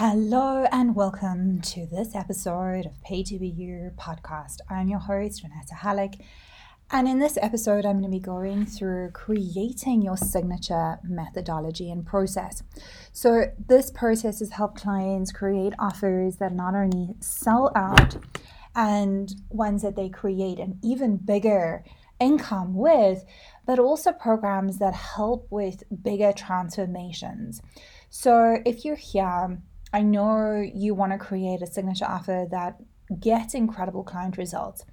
Hello and welcome to this episode of Be podcast. I'm your host, Renata Hallick. And in this episode, I'm going to be going through creating your signature methodology and process. So, this process has helped clients create offers that not only sell out and ones that they create an even bigger income with, but also programs that help with bigger transformations. So, if you're here, I know you want to create a signature offer that gets incredible client results,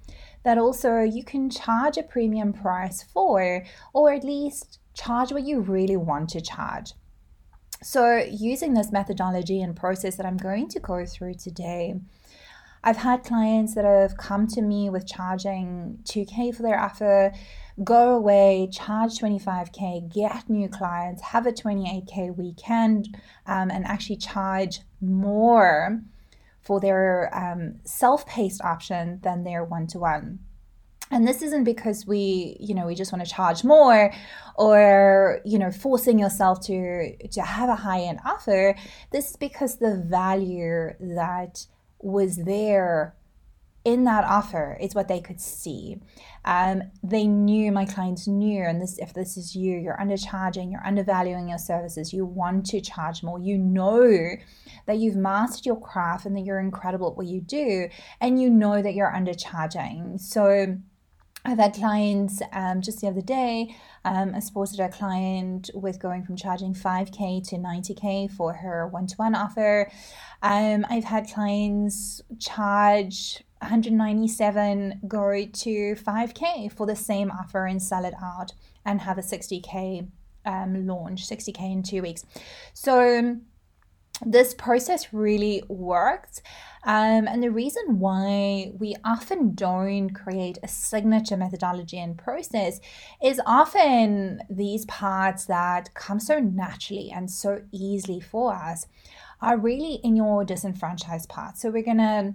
that also you can charge a premium price for, or at least charge what you really want to charge. So, using this methodology and process that I'm going to go through today, I've had clients that have come to me with charging 2K for their offer, go away, charge 25K, get new clients, have a 28K weekend, um, and actually charge more for their um, self paced option than their one to one. And this isn't because we, you know, we just want to charge more or, you know, forcing yourself to to have a high end offer. This is because the value that was there in that offer is what they could see. Um, they knew my clients knew, and this if this is you, you're undercharging, you're undervaluing your services. You want to charge more. You know that you've mastered your craft and that you're incredible at what you do, and you know that you're undercharging. So I've had clients um, just the other day. Um, I supported a client with going from charging 5K to 90K for her one to one offer. Um, I've had clients charge 197 go to 5K for the same offer and sell it out and have a 60K um, launch, 60K in two weeks. So, this process really works. Um, and the reason why we often don't create a signature methodology and process is often these parts that come so naturally and so easily for us are really in your disenfranchised part. So we're to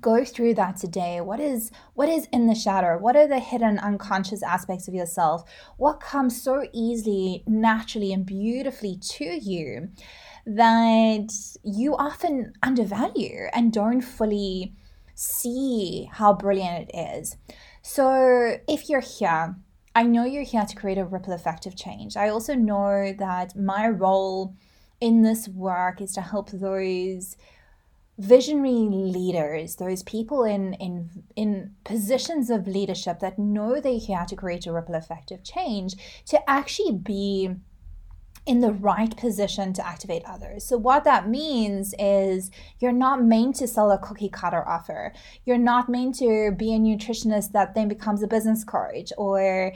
go through that today what is what is in the shadow what are the hidden unconscious aspects of yourself what comes so easily naturally and beautifully to you that you often undervalue and don't fully see how brilliant it is. So, if you're here, I know you're here to create a ripple effect of change. I also know that my role in this work is to help those visionary leaders, those people in in in positions of leadership that know they're here to create a ripple effect of change, to actually be in the right position to activate others. So, what that means is you're not meant to sell a cookie cutter offer. You're not meant to be a nutritionist that then becomes a business coach, or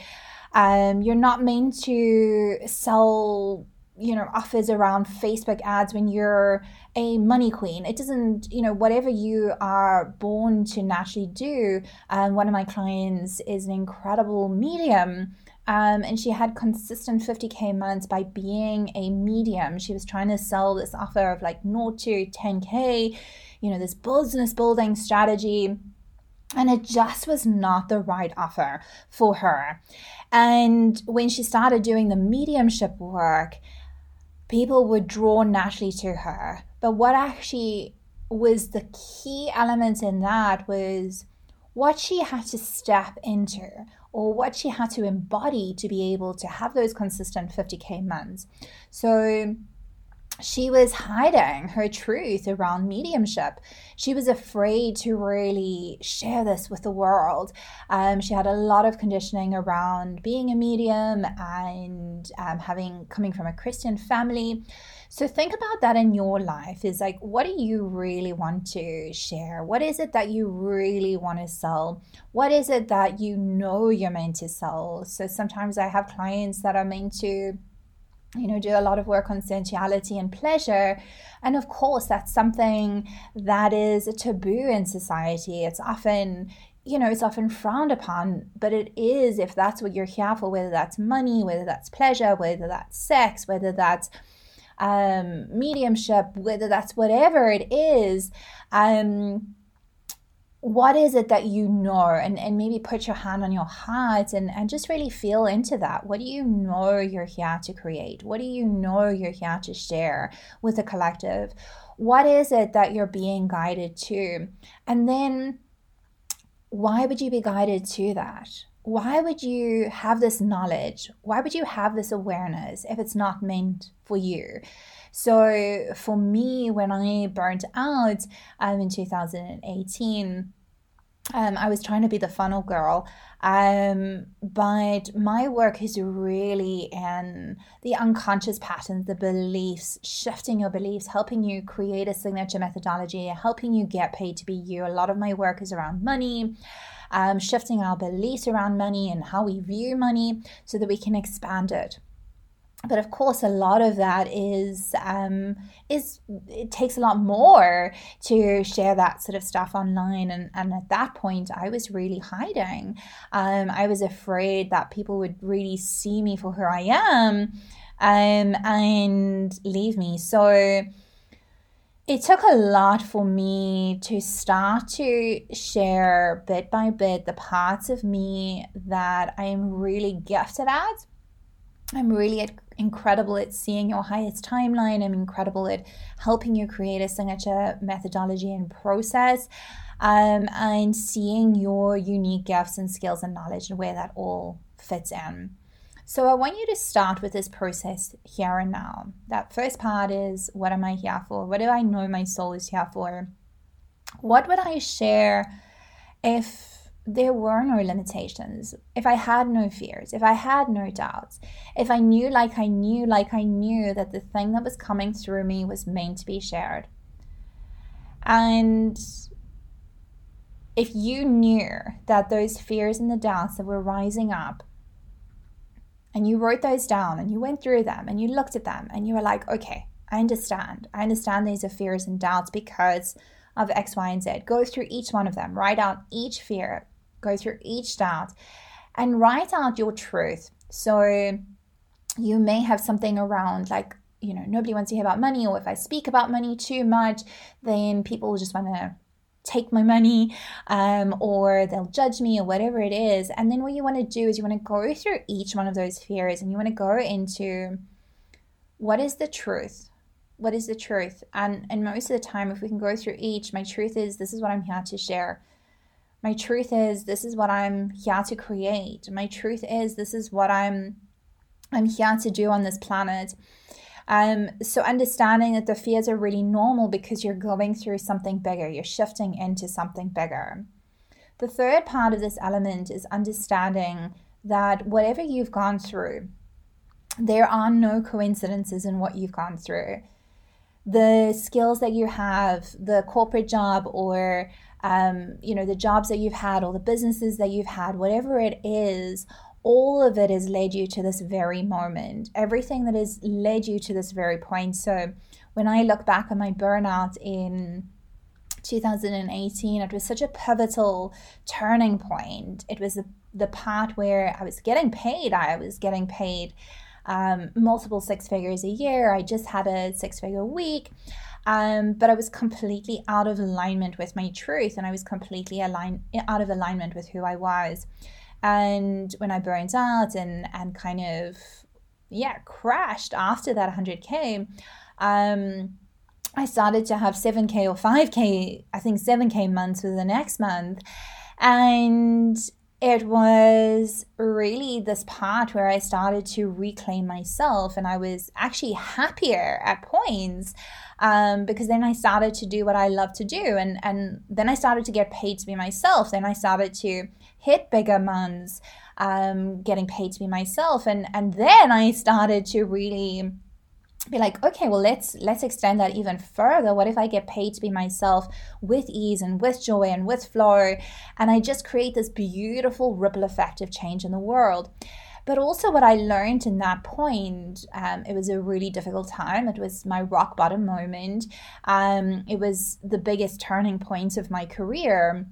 um, you're not meant to sell you know offers around facebook ads when you're a money queen it doesn't you know whatever you are born to naturally do and um, one of my clients is an incredible medium um, and she had consistent 50k months by being a medium. She was trying to sell this offer of like 0 to 10k, you know, this business building strategy. And it just was not the right offer for her. And when she started doing the mediumship work, people were drawn naturally to her. But what actually was the key element in that was what she had to step into or what she had to embody to be able to have those consistent 50k months. So she was hiding her truth around mediumship. She was afraid to really share this with the world. Um, she had a lot of conditioning around being a medium and um, having coming from a Christian family. So think about that in your life is like, what do you really want to share? What is it that you really want to sell? What is it that you know you're meant to sell? So sometimes I have clients that are meant to you know, do a lot of work on sensuality and pleasure. And of course, that's something that is a taboo in society. It's often, you know, it's often frowned upon, but it is if that's what you're here for, whether that's money, whether that's pleasure, whether that's sex, whether that's um, mediumship, whether that's whatever it is, um, what is it that you know? And, and maybe put your hand on your heart and, and just really feel into that. What do you know you're here to create? What do you know you're here to share with the collective? What is it that you're being guided to? And then why would you be guided to that? Why would you have this knowledge? Why would you have this awareness if it's not meant for you so for me, when I burnt out um, in 2018, um, I was trying to be the funnel girl, um, but my work is really in the unconscious patterns, the beliefs, shifting your beliefs, helping you create a signature methodology, helping you get paid to be you. A lot of my work is around money. Um, shifting our beliefs around money and how we view money so that we can expand it but of course a lot of that is um, is it takes a lot more to share that sort of stuff online. And, and at that point i was really hiding. Um, i was afraid that people would really see me for who i am um, and leave me. So it took a lot for me to start to share bit by bit the parts of me that i am really gifted at I'm really incredible at seeing your highest timeline. I'm incredible at helping you create a signature methodology and process um, and seeing your unique gifts and skills and knowledge and where that all fits in. So, I want you to start with this process here and now. That first part is what am I here for? What do I know my soul is here for? What would I share if there were no limitations, if I had no fears, if I had no doubts, if I knew, like I knew, like I knew that the thing that was coming through me was meant to be shared. And if you knew that those fears and the doubts that were rising up, and you wrote those down and you went through them and you looked at them and you were like, okay, I understand. I understand these are fears and doubts because of X, Y, and Z. Go through each one of them, write out each fear, go through each doubt and write out your truth. So you may have something around like, you know, nobody wants to hear about money, or if I speak about money too much, then people will just want to take my money um, or they'll judge me or whatever it is. And then what you want to do is you want to go through each one of those fears and you want to go into what is the truth? What is the truth? And and most of the time, if we can go through each, my truth is this is what I'm here to share. My truth is this is what I'm here to create. My truth is this is what I'm I'm here to do on this planet. Um, so understanding that the fears are really normal because you're going through something bigger, you're shifting into something bigger. The third part of this element is understanding that whatever you've gone through, there are no coincidences in what you've gone through. The skills that you have, the corporate job or um, you know, the jobs that you've had or the businesses that you've had, whatever it is, all of it has led you to this very moment. Everything that has led you to this very point. So when I look back on my burnout in 2018, it was such a pivotal turning point. It was the, the part where I was getting paid. I was getting paid um, multiple six figures a year. I just had a six figure week. Um, but I was completely out of alignment with my truth and I was completely aligned out of alignment with who I was. And when I burned out and and kind of yeah, crashed after that 100k, um, I started to have 7k or 5k, I think 7k months for the next month. And it was really this part where I started to reclaim myself, and I was actually happier at points um, because then I started to do what I love to do, and and then I started to get paid to be myself. Then I started to hit bigger months, um, getting paid to be myself, and and then I started to really be like okay well let's let's extend that even further. What if i get paid to be myself with ease and with joy and with flow? And i just create this beautiful ripple effect of change in the world. But also what i learned in that point um, it was a really difficult time. It was my rock bottom moment. Um, it was the biggest turning point of my career.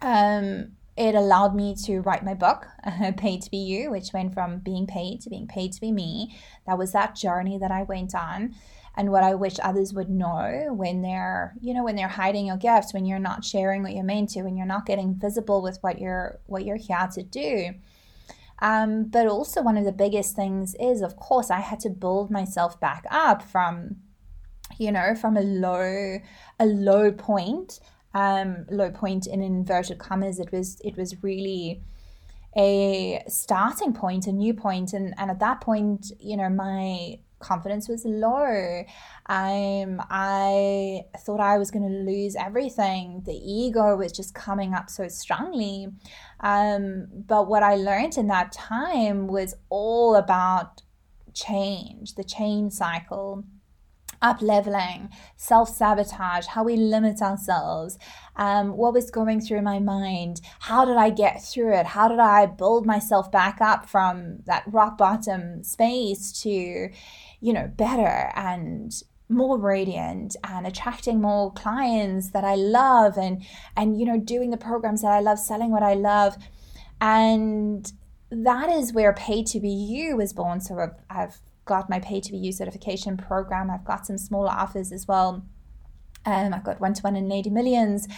Um, it allowed me to write my book, Paid to Be You, which went from being paid to being paid to be me. That was that journey that I went on. and what I wish others would know when they're, you know, when they're hiding your gifts, when you're not sharing what you're meant to, when you're not getting visible with what you're what you're here to do. Um, but also one of the biggest things is, of course, I had to build myself back up from, you know, from a low, a low point, um, low point in inverted commas. It was, it was really a starting point, a new point, and and at that point, you know, my confidence was low. Um, I thought I was going to lose everything. The ego was just coming up so strongly. Um, but what I learned in that time was all about change, the change cycle up leveling, self sabotage, how we limit ourselves, um, what was going through my mind, how did I get through it, how did I build myself back up from that rock bottom space to, you know, better and more radiant and attracting more clients that I love and and you know doing the programs that I love selling what I love? And that is where Paid to Be You was born so I've, I've got my pay to be certification program. I've got some smaller offers as well. Um, I've got one to one in 80 millions.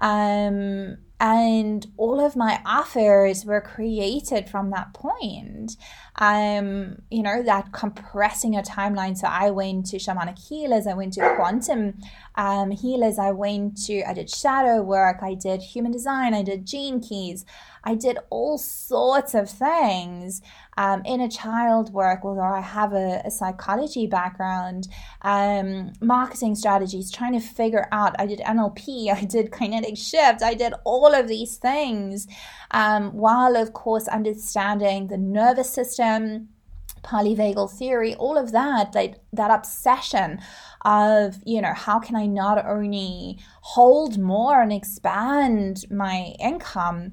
Um, and all of my offers were created from that point. Um, you know, that compressing a timeline. So I went to shamanic healers, I went to quantum um, healers, I went to, I did shadow work, I did human design, I did gene keys, I did all sorts of things um, inner child work, although I have a, a psychology background, um, marketing strategies, trying to figure out. I did NLP, I did kinetic shift, I did all of these things, um, while of course understanding the nervous system polyvagal theory all of that like that obsession of you know how can i not only hold more and expand my income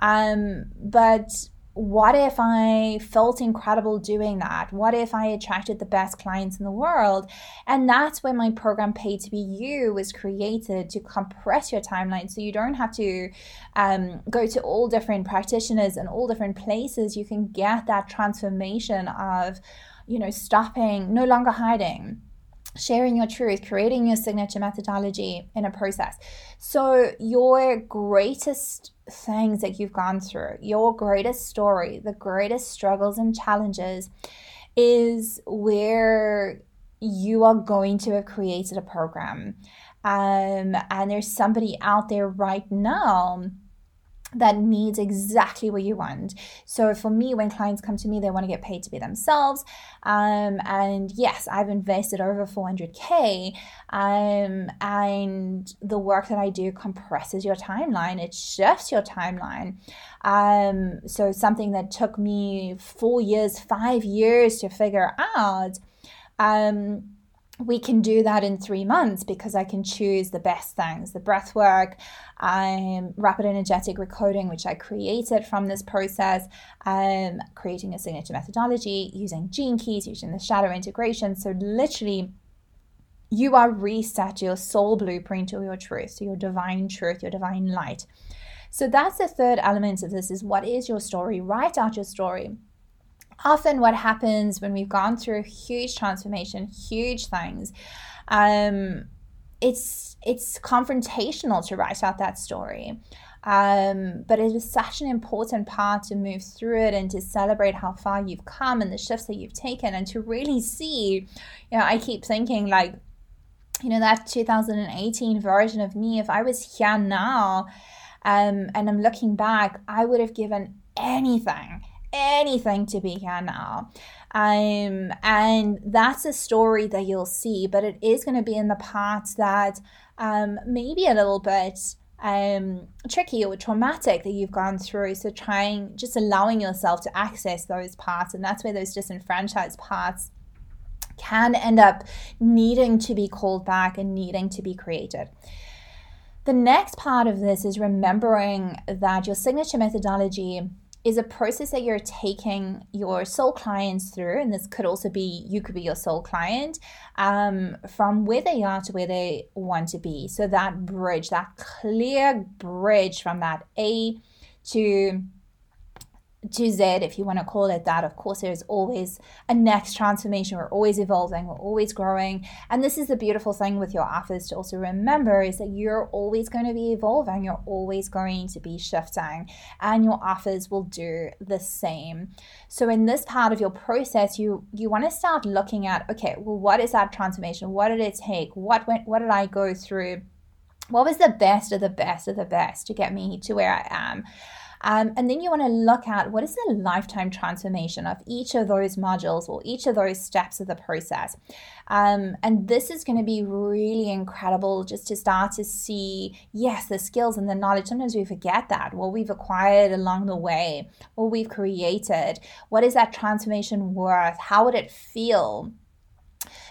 um but what if I felt incredible doing that? What if I attracted the best clients in the world? And that's when my program Paid to Be You was created to compress your timeline so you don't have to um, go to all different practitioners and all different places. You can get that transformation of, you know, stopping, no longer hiding sharing your truth, creating your signature methodology in a process. So, your greatest things that you've gone through, your greatest story, the greatest struggles and challenges is where you are going to have created a program. Um, and there's somebody out there right now that needs exactly what you want. So for me, when clients come to me, they want to get paid to be themselves. Um, and yes, I've invested over 400K. Um, and the work that I do compresses your timeline, it shifts your timeline. Um, so something that took me four years, five years to figure out. Um, we can do that in three months because I can choose the best things the breath work, um, rapid energetic recoding, which I created from this process, um, creating a signature methodology, using gene keys, using the shadow integration. So, literally, you are reset your soul blueprint to your truth, to your divine truth, your divine light. So, that's the third element of this is what is your story? Write out your story often what happens when we've gone through huge transformation, huge things, um, it's it's confrontational to write out that story. Um, but it is such an important part to move through it and to celebrate how far you've come and the shifts that you've taken and to really see, you know, I keep thinking like, you know, that 2018 version of me, if I was here now um, and I'm looking back, I would have given anything anything to be here now. Um, and that's a story that you'll see, but it is going to be in the parts that um, maybe a little bit um, tricky or traumatic that you've gone through. So trying, just allowing yourself to access those parts, and that's where those disenfranchised parts can end up needing to be called back and needing to be created. The next part of this is remembering that your signature methodology is a process that you're taking your soul clients through, and this could also be you could be your soul client um, from where they are to where they want to be. So that bridge, that clear bridge from that A to to Z, if you want to call it that. Of course, there's always a next transformation. We're always evolving, we're always growing. And this is the beautiful thing with your offers to also remember is that you're always going to be evolving, you're always going to be shifting, and your offers will do the same. So in this part of your process, you you want to start looking at, okay, well, what is that transformation? What did it take? What went what did I go through? What was the best of the best of the best to get me to where I am? Um, and then you want to look at what is the lifetime transformation of each of those modules or each of those steps of the process. Um, and this is going to be really incredible just to start to see, yes, the skills and the knowledge. Sometimes we forget that, what we've acquired along the way, what we've created. What is that transformation worth? How would it feel?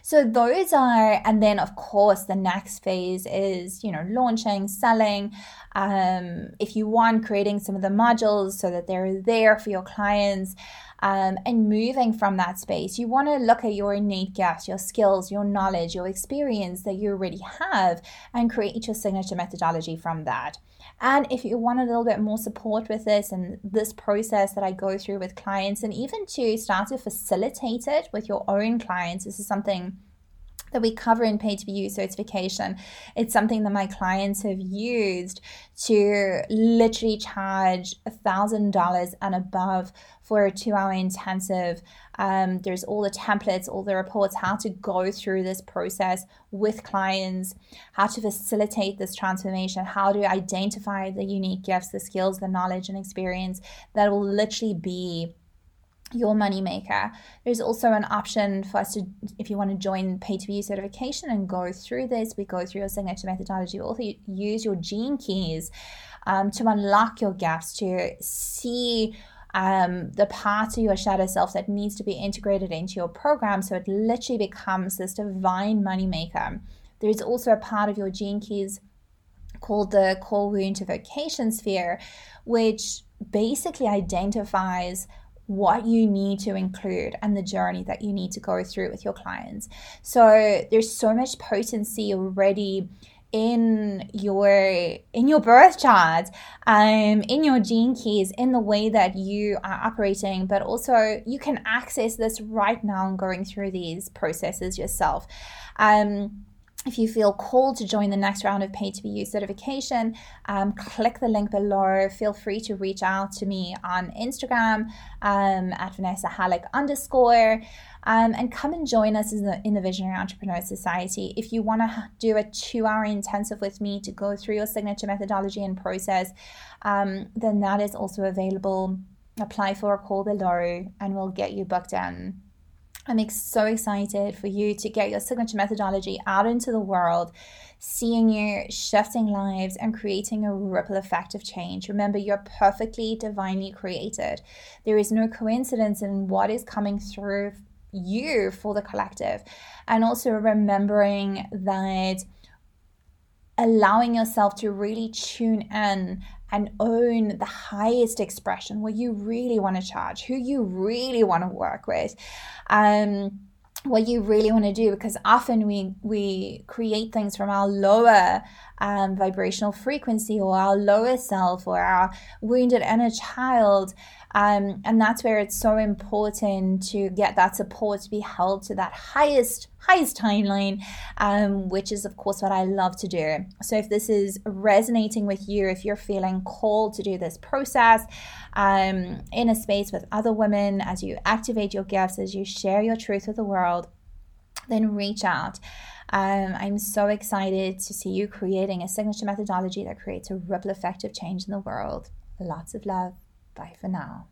So those are, and then of course the next phase is, you know, launching, selling. Um, if you want, creating some of the modules so that they're there for your clients. Um, and moving from that space, you want to look at your innate gifts, your skills, your knowledge, your experience that you already have, and create your signature methodology from that. And if you want a little bit more support with this and this process that I go through with clients, and even to start to facilitate it with your own clients, this is something that we cover in used certification. It's something that my clients have used to literally charge a thousand dollars and above for a two hour intensive. Um, there's all the templates, all the reports, how to go through this process with clients, how to facilitate this transformation, how to identify the unique gifts, the skills, the knowledge, and experience that will literally be your moneymaker. There's also an option for us to, if you want to join pay to be certification and go through this, we go through your signature methodology. We also use your gene keys um, to unlock your gaps, to see um, the part of your shadow self that needs to be integrated into your program so it literally becomes this divine moneymaker. There's also a part of your gene keys called the core wound to vocation sphere, which basically identifies what you need to include and the journey that you need to go through with your clients. So there's so much potency already in your in your birth chart um in your gene keys in the way that you are operating but also you can access this right now and going through these processes yourself um if you feel called to join the next round of Pay to Be Used certification, um, click the link below. Feel free to reach out to me on Instagram um, at Vanessa Hallick underscore. Um, and come and join us in the, in the Visionary Entrepreneur Society. If you want to do a two hour intensive with me to go through your signature methodology and process, um, then that is also available. Apply for a call below and we'll get you booked in. I'm so excited for you to get your signature methodology out into the world, seeing you shifting lives and creating a ripple effect of change. Remember, you're perfectly divinely created. There is no coincidence in what is coming through you for the collective. And also remembering that allowing yourself to really tune in and own the highest expression, what you really want to charge, who you really want to work with. Um, what you really want to do because often we we create things from our lower um, vibrational frequency or our lower self or our wounded inner child. Um, and that's where it's so important to get that support to be held to that highest highest timeline um, which is of course what i love to do. So if this is resonating with you if you're feeling called to do this process um, in a space with other women as you activate your gifts as you share your truth with the world then reach out um, I'm so excited to see you creating a signature methodology that creates a ripple effect of change in the world. Lots of love. Bye for now.